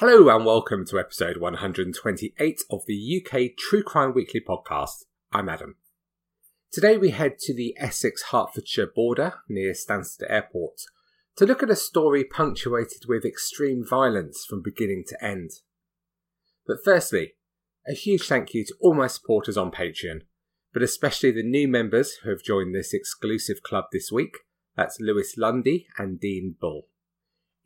Hello and welcome to episode 128 of the UK True Crime Weekly podcast. I'm Adam. Today we head to the Essex Hertfordshire border near Stansted Airport to look at a story punctuated with extreme violence from beginning to end. But firstly, a huge thank you to all my supporters on Patreon, but especially the new members who have joined this exclusive club this week. That's Lewis Lundy and Dean Bull.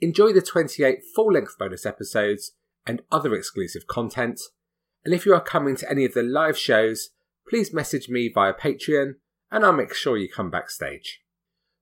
Enjoy the 28 full length bonus episodes and other exclusive content. And if you are coming to any of the live shows, please message me via Patreon and I'll make sure you come backstage.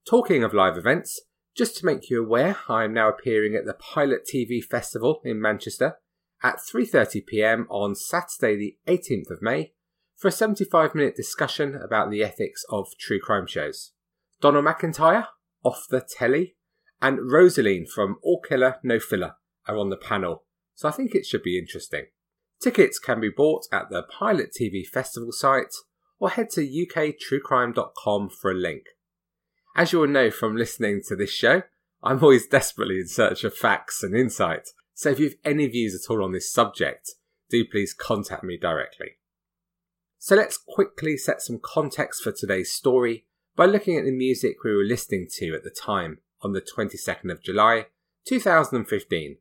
Talking of live events, just to make you aware, I am now appearing at the Pilot TV Festival in Manchester at 3:30 p.m. on Saturday the 18th of May for a 75 minute discussion about the ethics of true crime shows. Donal MacIntyre, off the telly, and Rosaline from All Killer No Filler are on the panel, so I think it should be interesting. Tickets can be bought at the Pilot TV Festival site or head to uktruecrime.com for a link. As you will know from listening to this show, I'm always desperately in search of facts and insight, so if you have any views at all on this subject, do please contact me directly. So let's quickly set some context for today's story by looking at the music we were listening to at the time on the 22nd of July 2015.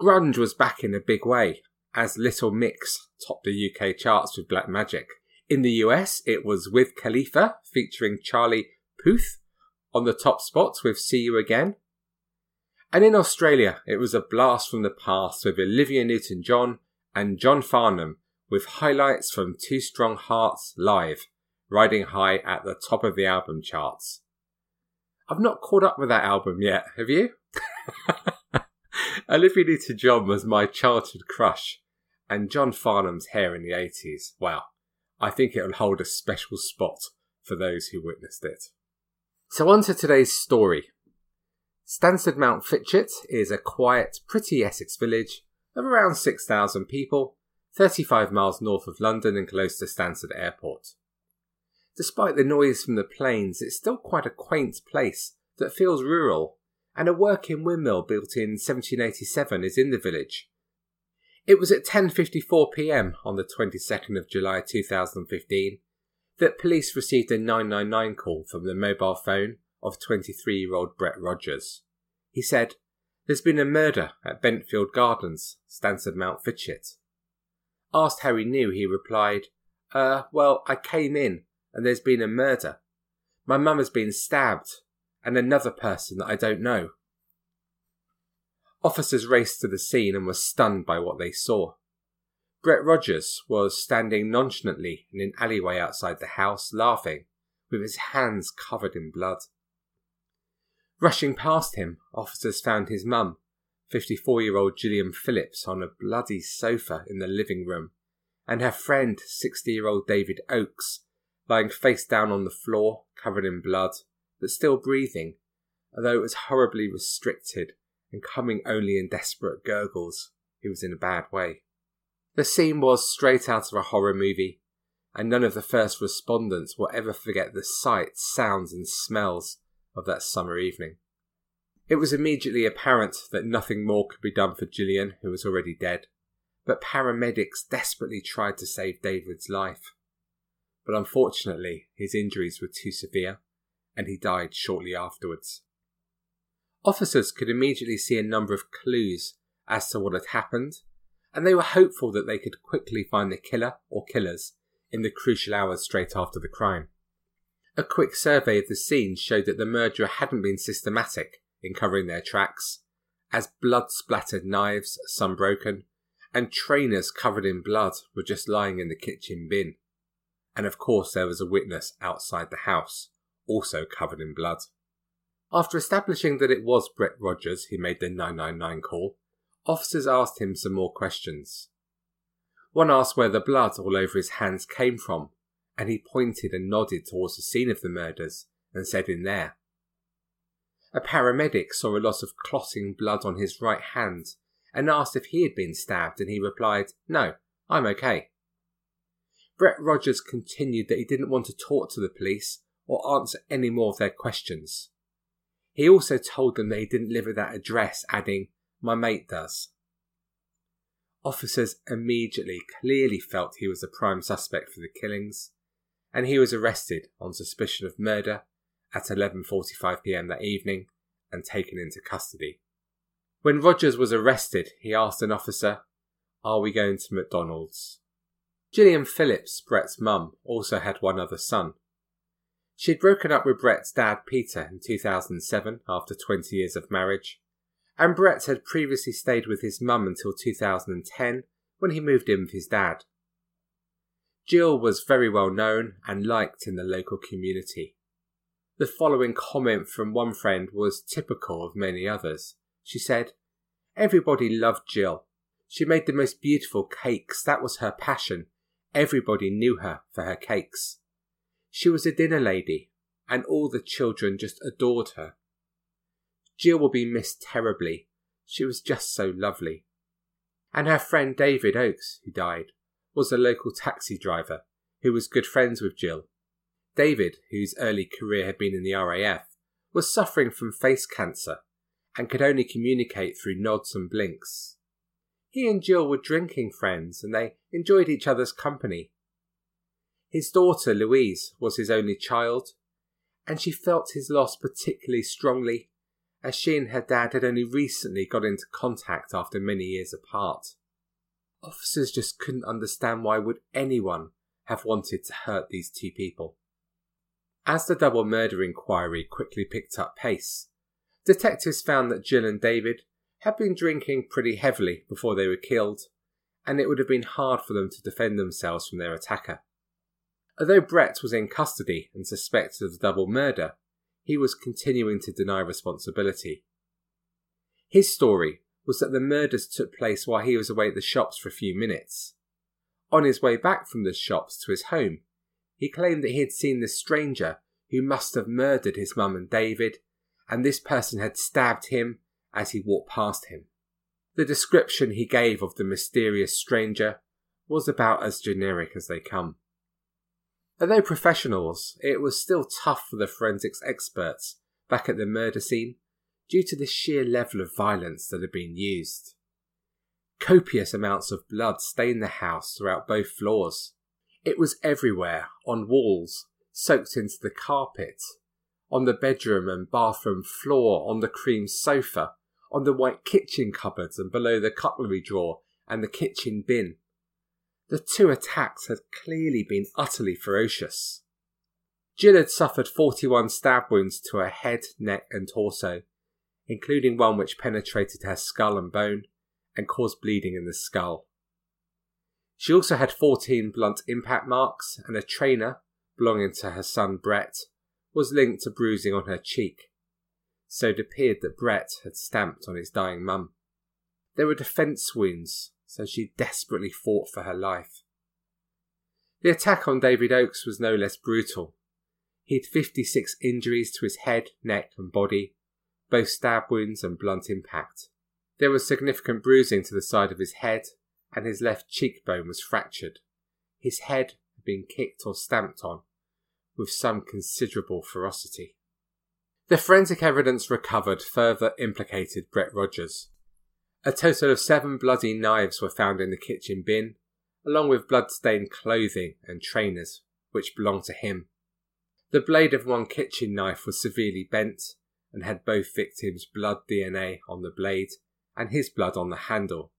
Grunge was back in a big way as Little Mix topped the UK charts with Black Magic. In the US, it was Wiz Khalifa featuring Charlie Puth on the top spots with See You Again. And in Australia, it was a blast from the past with Olivia Newton John and John Farnham with highlights from Two Strong Hearts live, riding high at the top of the album charts. I've not caught up with that album yet, have you? Olivia Newton John was my childhood crush, and John Farnham's hair in the 80s, wow, I think it'll hold a special spot for those who witnessed it. So, on to today's story. Stansted Mountfitchet is a quiet, pretty Essex village of around 6,000 people, 35 miles north of London and close to Stansted Airport. Despite the noise from the planes, it's still quite a quaint place that feels rural, and a working windmill built in 1787 is in the village. It was at 10:54 p.m. on the 22nd of July 2015 that police received a 999 call from the mobile phone of 23-year-old Brett Rogers. He said, "There's been a murder at Bentfield Gardens, Stansted Mountfitchet." Asked how he knew, he replied, "Uh, well, I came in and there's been a murder. My mum has been stabbed, and another person that I don't know. Officers raced to the scene and were stunned by what they saw. Brett Rogers was standing nonchalantly in an alleyway outside the house, laughing, with his hands covered in blood. Rushing past him, officers found his mum, 54 year old Gillian Phillips, on a bloody sofa in the living room, and her friend, 60 year old David Oakes, lying face down on the floor, covered in blood, but still breathing, although it was horribly restricted and coming only in desperate gurgles. He was in a bad way. The scene was straight out of a horror movie, and none of the first respondents will ever forget the sights, sounds, and smells of that summer evening. It was immediately apparent that nothing more could be done for Gillian, who was already dead, but paramedics desperately tried to save David's life. But unfortunately, his injuries were too severe, and he died shortly afterwards. Officers could immediately see a number of clues as to what had happened, and they were hopeful that they could quickly find the killer or killers in the crucial hours straight after the crime. A quick survey of the scene showed that the murderer hadn't been systematic in covering their tracks, as blood splattered knives, some broken, and trainers covered in blood were just lying in the kitchen bin. And of course, there was a witness outside the house, also covered in blood. After establishing that it was Brett Rogers who made the 999 call, officers asked him some more questions. One asked where the blood all over his hands came from, and he pointed and nodded towards the scene of the murders and said in there. A paramedic saw a lot of clotting blood on his right hand and asked if he had been stabbed, and he replied, No, I'm okay. Brett Rogers continued that he didn't want to talk to the police or answer any more of their questions. He also told them that he didn't live at that address, adding, My mate does. Officers immediately clearly felt he was a prime suspect for the killings, and he was arrested on suspicion of murder at 11:45 p.m. that evening and taken into custody. When Rogers was arrested, he asked an officer, "Are we going to McDonald's?" Gillian Phillips, Brett's mum, also had one other son. She had broken up with Brett's dad, Peter, in 2007 after 20 years of marriage, and Brett had previously stayed with his mum until 2010 when he moved in with his dad. Jill was very well known and liked in the local community. The following comment from one friend was typical of many others. She said, Everybody loved Jill. She made the most beautiful cakes. That was her passion. Everybody knew her for her cakes. She was a dinner lady, and all the children just adored her. Jill will be missed terribly. She was just so lovely. And her friend David Oakes, who died, was a local taxi driver who was good friends with Jill David, whose early career had been in the RAF, was suffering from face cancer and could only communicate through nods and blinks. He and Jill were drinking friends and they enjoyed each other's company. His daughter, Louise, was his only child, and she felt his loss particularly strongly as she and her dad had only recently got into contact after many years apart. Officers just couldn't understand why would anyone have wanted to hurt these two people. As the double murder inquiry quickly picked up pace, detectives found that Jill and David had been drinking pretty heavily before they were killed, and it would have been hard for them to defend themselves from their attacker. Although Brett was in custody and suspected of the double murder, he was continuing to deny responsibility. His story was that the murders took place while he was away at the shops for a few minutes. On his way back from the shops to his home, he claimed that he had seen the stranger who must have murdered his mum and David, and this person had stabbed him as he walked past him. The description he gave of the mysterious stranger was about as generic as they come. Although professionals, it was still tough for the forensics experts back at the murder scene due to the sheer level of violence that had been used. Copious amounts of blood stained the house throughout both floors, it was everywhere, on walls, soaked into the carpet, on the bedroom and bathroom floor, on the cream sofa, on the white kitchen cupboards and below the cutlery drawer and the kitchen bin. The two attacks had clearly been utterly ferocious. Jill had suffered 41 stab wounds to her head, neck, and torso, including one which penetrated her skull and bone and caused bleeding in the skull. She also had 14 blunt impact marks, and a trainer, belonging to her son Brett, was linked to bruising on her cheek. So it appeared that Brett had stamped on his dying mum. There were defence wounds, so she desperately fought for her life. The attack on David Oakes was no less brutal. He had 56 injuries to his head, neck, and body, both stab wounds and blunt impact. There was significant bruising to the side of his head, and his left cheekbone was fractured. His head had been kicked or stamped on, with some considerable ferocity. The forensic evidence recovered further implicated Brett Rogers. A total of seven bloody knives were found in the kitchen bin, along with blood-stained clothing and trainers, which belonged to him. The blade of one kitchen knife was severely bent and had both victims' blood DNA on the blade and his blood on the handle,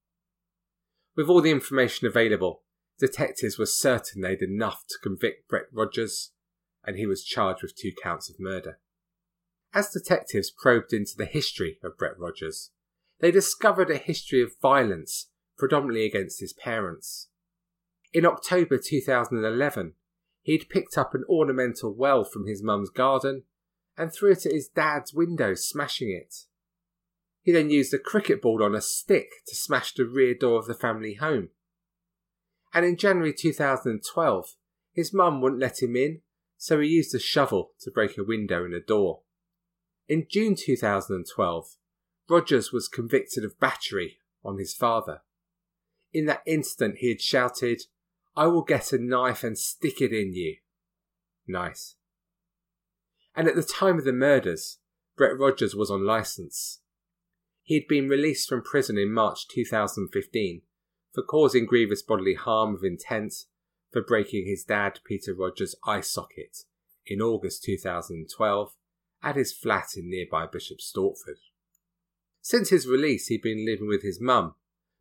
with all the information available, detectives were certain they'd enough to convict Brett Rogers, and he was charged with two counts of murder. As detectives probed into the history of Brett Rogers, they discovered a history of violence, predominantly against his parents. In October 2011, he'd picked up an ornamental well from his mum's garden and threw it at his dad's window, smashing it. He then used a cricket ball on a stick to smash the rear door of the family home. And in January 2012, his mum wouldn't let him in, so he used a shovel to break a window and a door. In June 2012, Rogers was convicted of battery on his father. In that instant, he had shouted, I will get a knife and stick it in you. Nice. And at the time of the murders, Brett Rogers was on licence. He had been released from prison in March 2015 for causing grievous bodily harm with intent for breaking his dad Peter Rogers' eye socket in August 2012 at his flat in nearby Bishop Stortford. Since his release, he'd been living with his mum,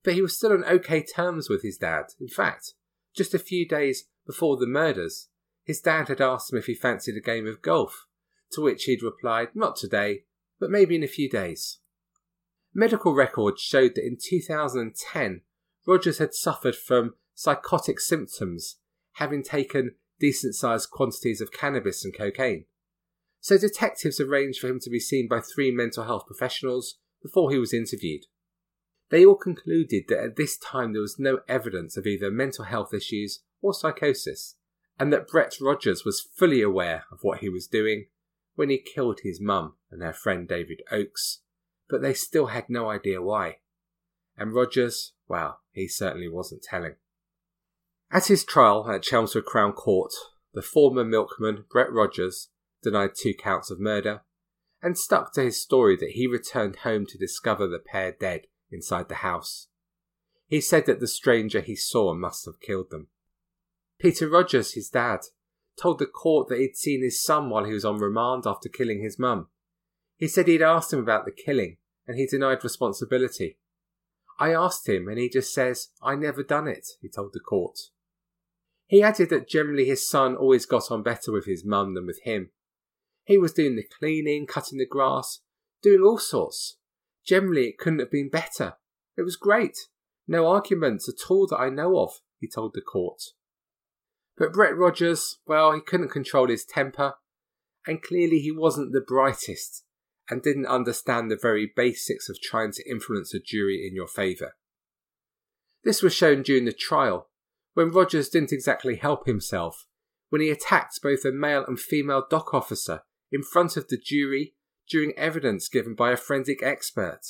but he was still on okay terms with his dad. In fact, just a few days before the murders, his dad had asked him if he fancied a game of golf, to which he'd replied, Not today, but maybe in a few days. Medical records showed that in 2010, Rogers had suffered from psychotic symptoms, having taken decent sized quantities of cannabis and cocaine. So detectives arranged for him to be seen by three mental health professionals before he was interviewed. They all concluded that at this time there was no evidence of either mental health issues or psychosis, and that Brett Rogers was fully aware of what he was doing when he killed his mum and her friend David Oakes, but they still had no idea why. And Rogers, well, he certainly wasn't telling. At his trial at Chelmsford Crown Court, the former milkman Brett Rogers denied two counts of murder and stuck to his story that he returned home to discover the pair dead inside the house. He said that the stranger he saw must have killed them. Peter Rogers, his dad, told the court that he'd seen his son while he was on remand after killing his mum. He said he'd asked him about the killing and he denied responsibility. I asked him and he just says, I never done it, he told the court. He added that generally his son always got on better with his mum than with him. He was doing the cleaning, cutting the grass, doing all sorts. Generally, it couldn't have been better. It was great. No arguments at all that I know of, he told the court. But Brett Rogers, well, he couldn't control his temper, and clearly he wasn't the brightest and didn't understand the very basics of trying to influence a jury in your favour. This was shown during the trial, when Rogers didn't exactly help himself when he attacked both a male and female dock officer in front of the jury during evidence given by a forensic expert.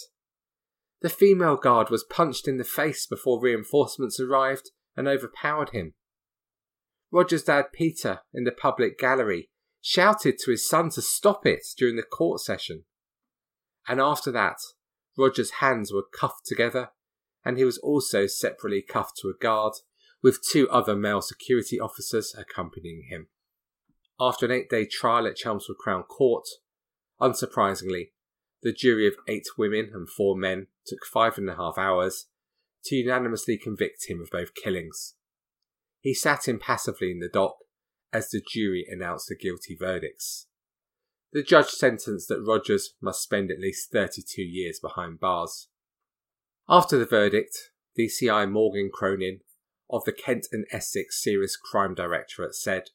The female guard was punched in the face before reinforcements arrived and overpowered him. Roger's dad Peter, in the public gallery, shouted to his son to stop it during the court session. And after that, Roger's hands were cuffed together, and he was also separately cuffed to a guard, with two other male security officers accompanying him. After an eight day trial at Chelmsford Crown Court, unsurprisingly, the jury of eight women and four men took five and a half hours to unanimously convict him of both killings. He sat impassively in the dock as the jury announced the guilty verdicts. The judge sentenced that Rogers must spend at least 32 years behind bars. After the verdict, DCI Morgan Cronin of the Kent and Essex Serious Crime Directorate said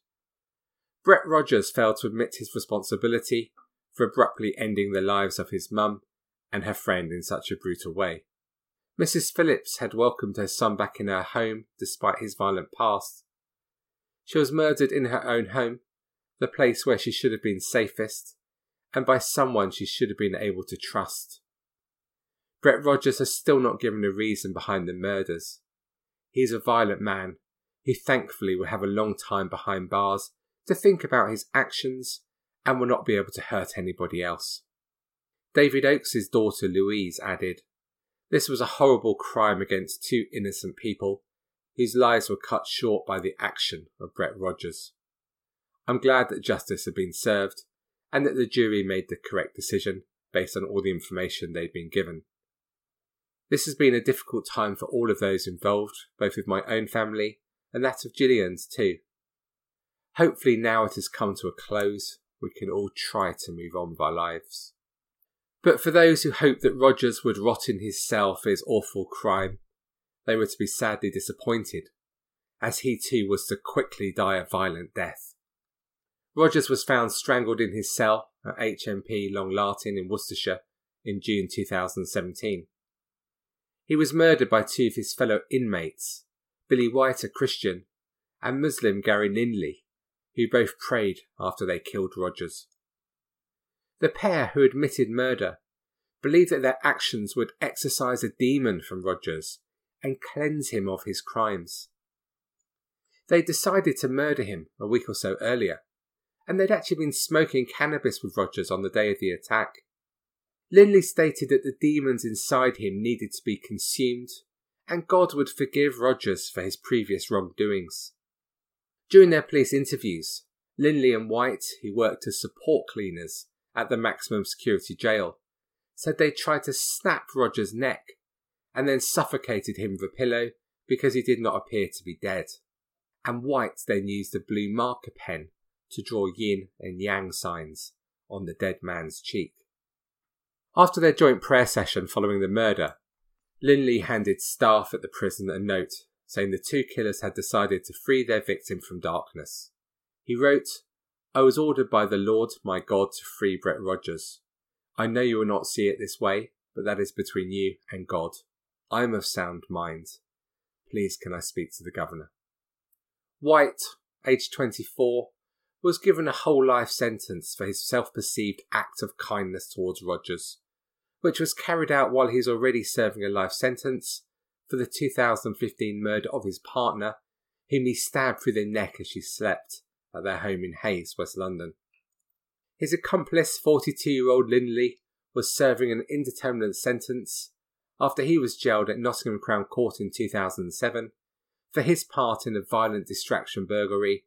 Brett Rogers failed to admit his responsibility for abruptly ending the lives of his mum and her friend in such a brutal way. Mrs. Phillips had welcomed her son back in her home despite his violent past, she was murdered in her own home, the place where she should have been safest, and by someone she should have been able to trust. Brett Rogers has still not given a reason behind the murders. He is a violent man. He thankfully will have a long time behind bars to think about his actions and will not be able to hurt anybody else. David Oakes's daughter Louise added, This was a horrible crime against two innocent people whose lives were cut short by the action of Brett Rogers. I'm glad that justice had been served and that the jury made the correct decision based on all the information they'd been given. This has been a difficult time for all of those involved, both with my own family and that of Gillian's too. Hopefully, now it has come to a close, we can all try to move on with our lives. But for those who hoped that Rogers would rot in his cell for his awful crime, they were to be sadly disappointed, as he too was to quickly die a violent death. Rogers was found strangled in his cell at HMP Long Lartin in Worcestershire in June 2017. He was murdered by two of his fellow inmates, Billy White, a Christian, and Muslim Gary Linley, who both prayed after they killed Rogers. The pair who admitted murder believed that their actions would exorcise a demon from Rogers and cleanse him of his crimes. They decided to murder him a week or so earlier, and they'd actually been smoking cannabis with Rogers on the day of the attack. Linley stated that the demons inside him needed to be consumed, and God would forgive Rogers for his previous wrongdoings. During their police interviews, Linley and White, who worked as support cleaners at the maximum security jail, said they tried to snap Rogers' neck and then suffocated him with a pillow because he did not appear to be dead. And White then used a blue marker pen to draw yin and yang signs on the dead man's cheek. After their joint prayer session following the murder, Linley handed staff at the prison a note saying the two killers had decided to free their victim from darkness. He wrote, I was ordered by the Lord my God to free Brett Rogers. I know you will not see it this way, but that is between you and God. I am of sound mind. Please can I speak to the governor? White, aged 24, was given a whole life sentence for his self perceived act of kindness towards Rogers which was carried out while he was already serving a life sentence for the 2015 murder of his partner, whom he stabbed through the neck as she slept at their home in Hayes, West London. His accomplice, 42 year old Linley, was serving an indeterminate sentence after he was jailed at Nottingham Crown Court in 2007 for his part in a violent distraction burglary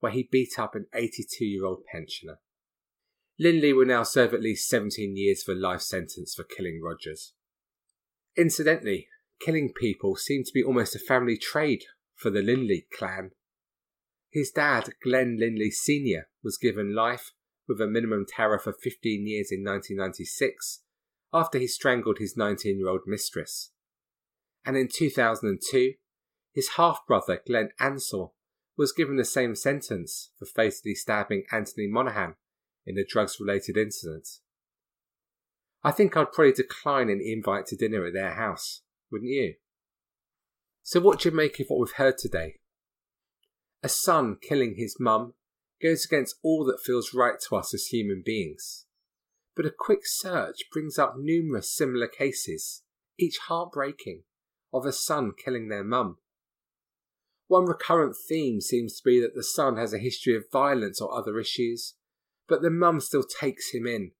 where he beat up an 82 year old pensioner. Linley will now serve at least 17 years for a life sentence for killing Rogers. Incidentally, killing people seemed to be almost a family trade for the Linley clan. His dad, Glenn Linley Sr., was given life with a minimum tariff of 15 years in 1996 after he strangled his 19 year old mistress. And in 2002, his half brother, Glenn Ansell, was given the same sentence for fatally stabbing Anthony Monaghan in a drugs related incident. I think I'd probably decline an invite to dinner at their house, wouldn't you? So, what do you make of what we've heard today? A son killing his mum goes against all that feels right to us as human beings. But a quick search brings up numerous similar cases, each heartbreaking, of a son killing their mum. One recurrent theme seems to be that the son has a history of violence or other issues, but the mum still takes him in,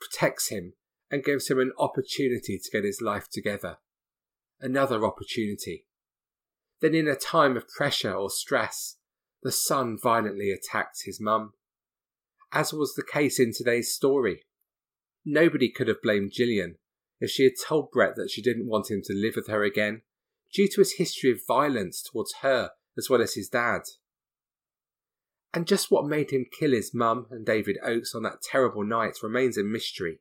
protects him, and gives him an opportunity to get his life together. Another opportunity. Then, in a time of pressure or stress, the son violently attacks his mum. As was the case in today's story. Nobody could have blamed Gillian if she had told Brett that she didn't want him to live with her again, due to his history of violence towards her as well as his dad. And just what made him kill his mum and David Oakes on that terrible night remains a mystery.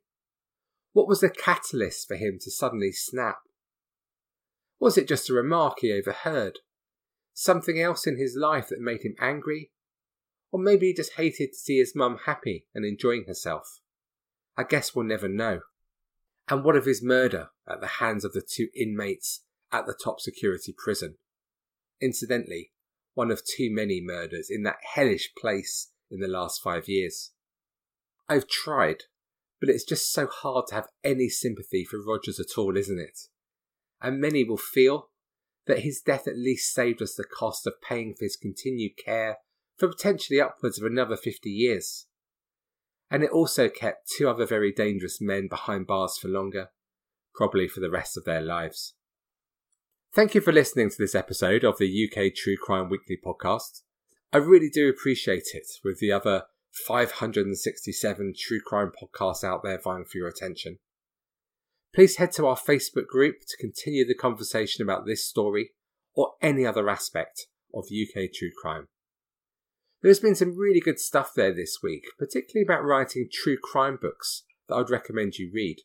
What was the catalyst for him to suddenly snap? Was it just a remark he overheard? Something else in his life that made him angry? Or maybe he just hated to see his mum happy and enjoying herself? I guess we'll never know. And what of his murder at the hands of the two inmates at the top security prison? Incidentally, one of too many murders in that hellish place in the last five years. I've tried, but it's just so hard to have any sympathy for Rogers at all, isn't it? And many will feel that his death at least saved us the cost of paying for his continued care for potentially upwards of another 50 years. And it also kept two other very dangerous men behind bars for longer, probably for the rest of their lives. Thank you for listening to this episode of the UK True Crime Weekly podcast. I really do appreciate it with the other 567 true crime podcasts out there vying for your attention. Please head to our Facebook group to continue the conversation about this story or any other aspect of UK true crime. There's been some really good stuff there this week, particularly about writing true crime books that I'd recommend you read.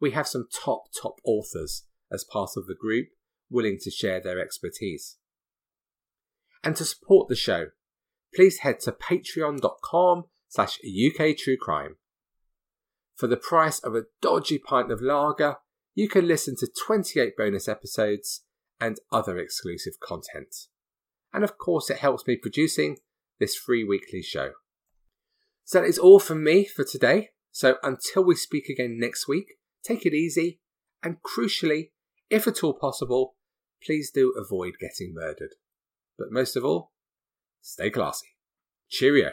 We have some top, top authors as part of the group, willing to share their expertise. And to support the show, please head to patreon.com slash uktruecrime. For the price of a dodgy pint of lager, you can listen to 28 bonus episodes and other exclusive content. And of course, it helps me producing this free weekly show. So that is all from me for today. So until we speak again next week, take it easy and crucially, if at all possible, please do avoid getting murdered. But most of all, stay classy. Cheerio.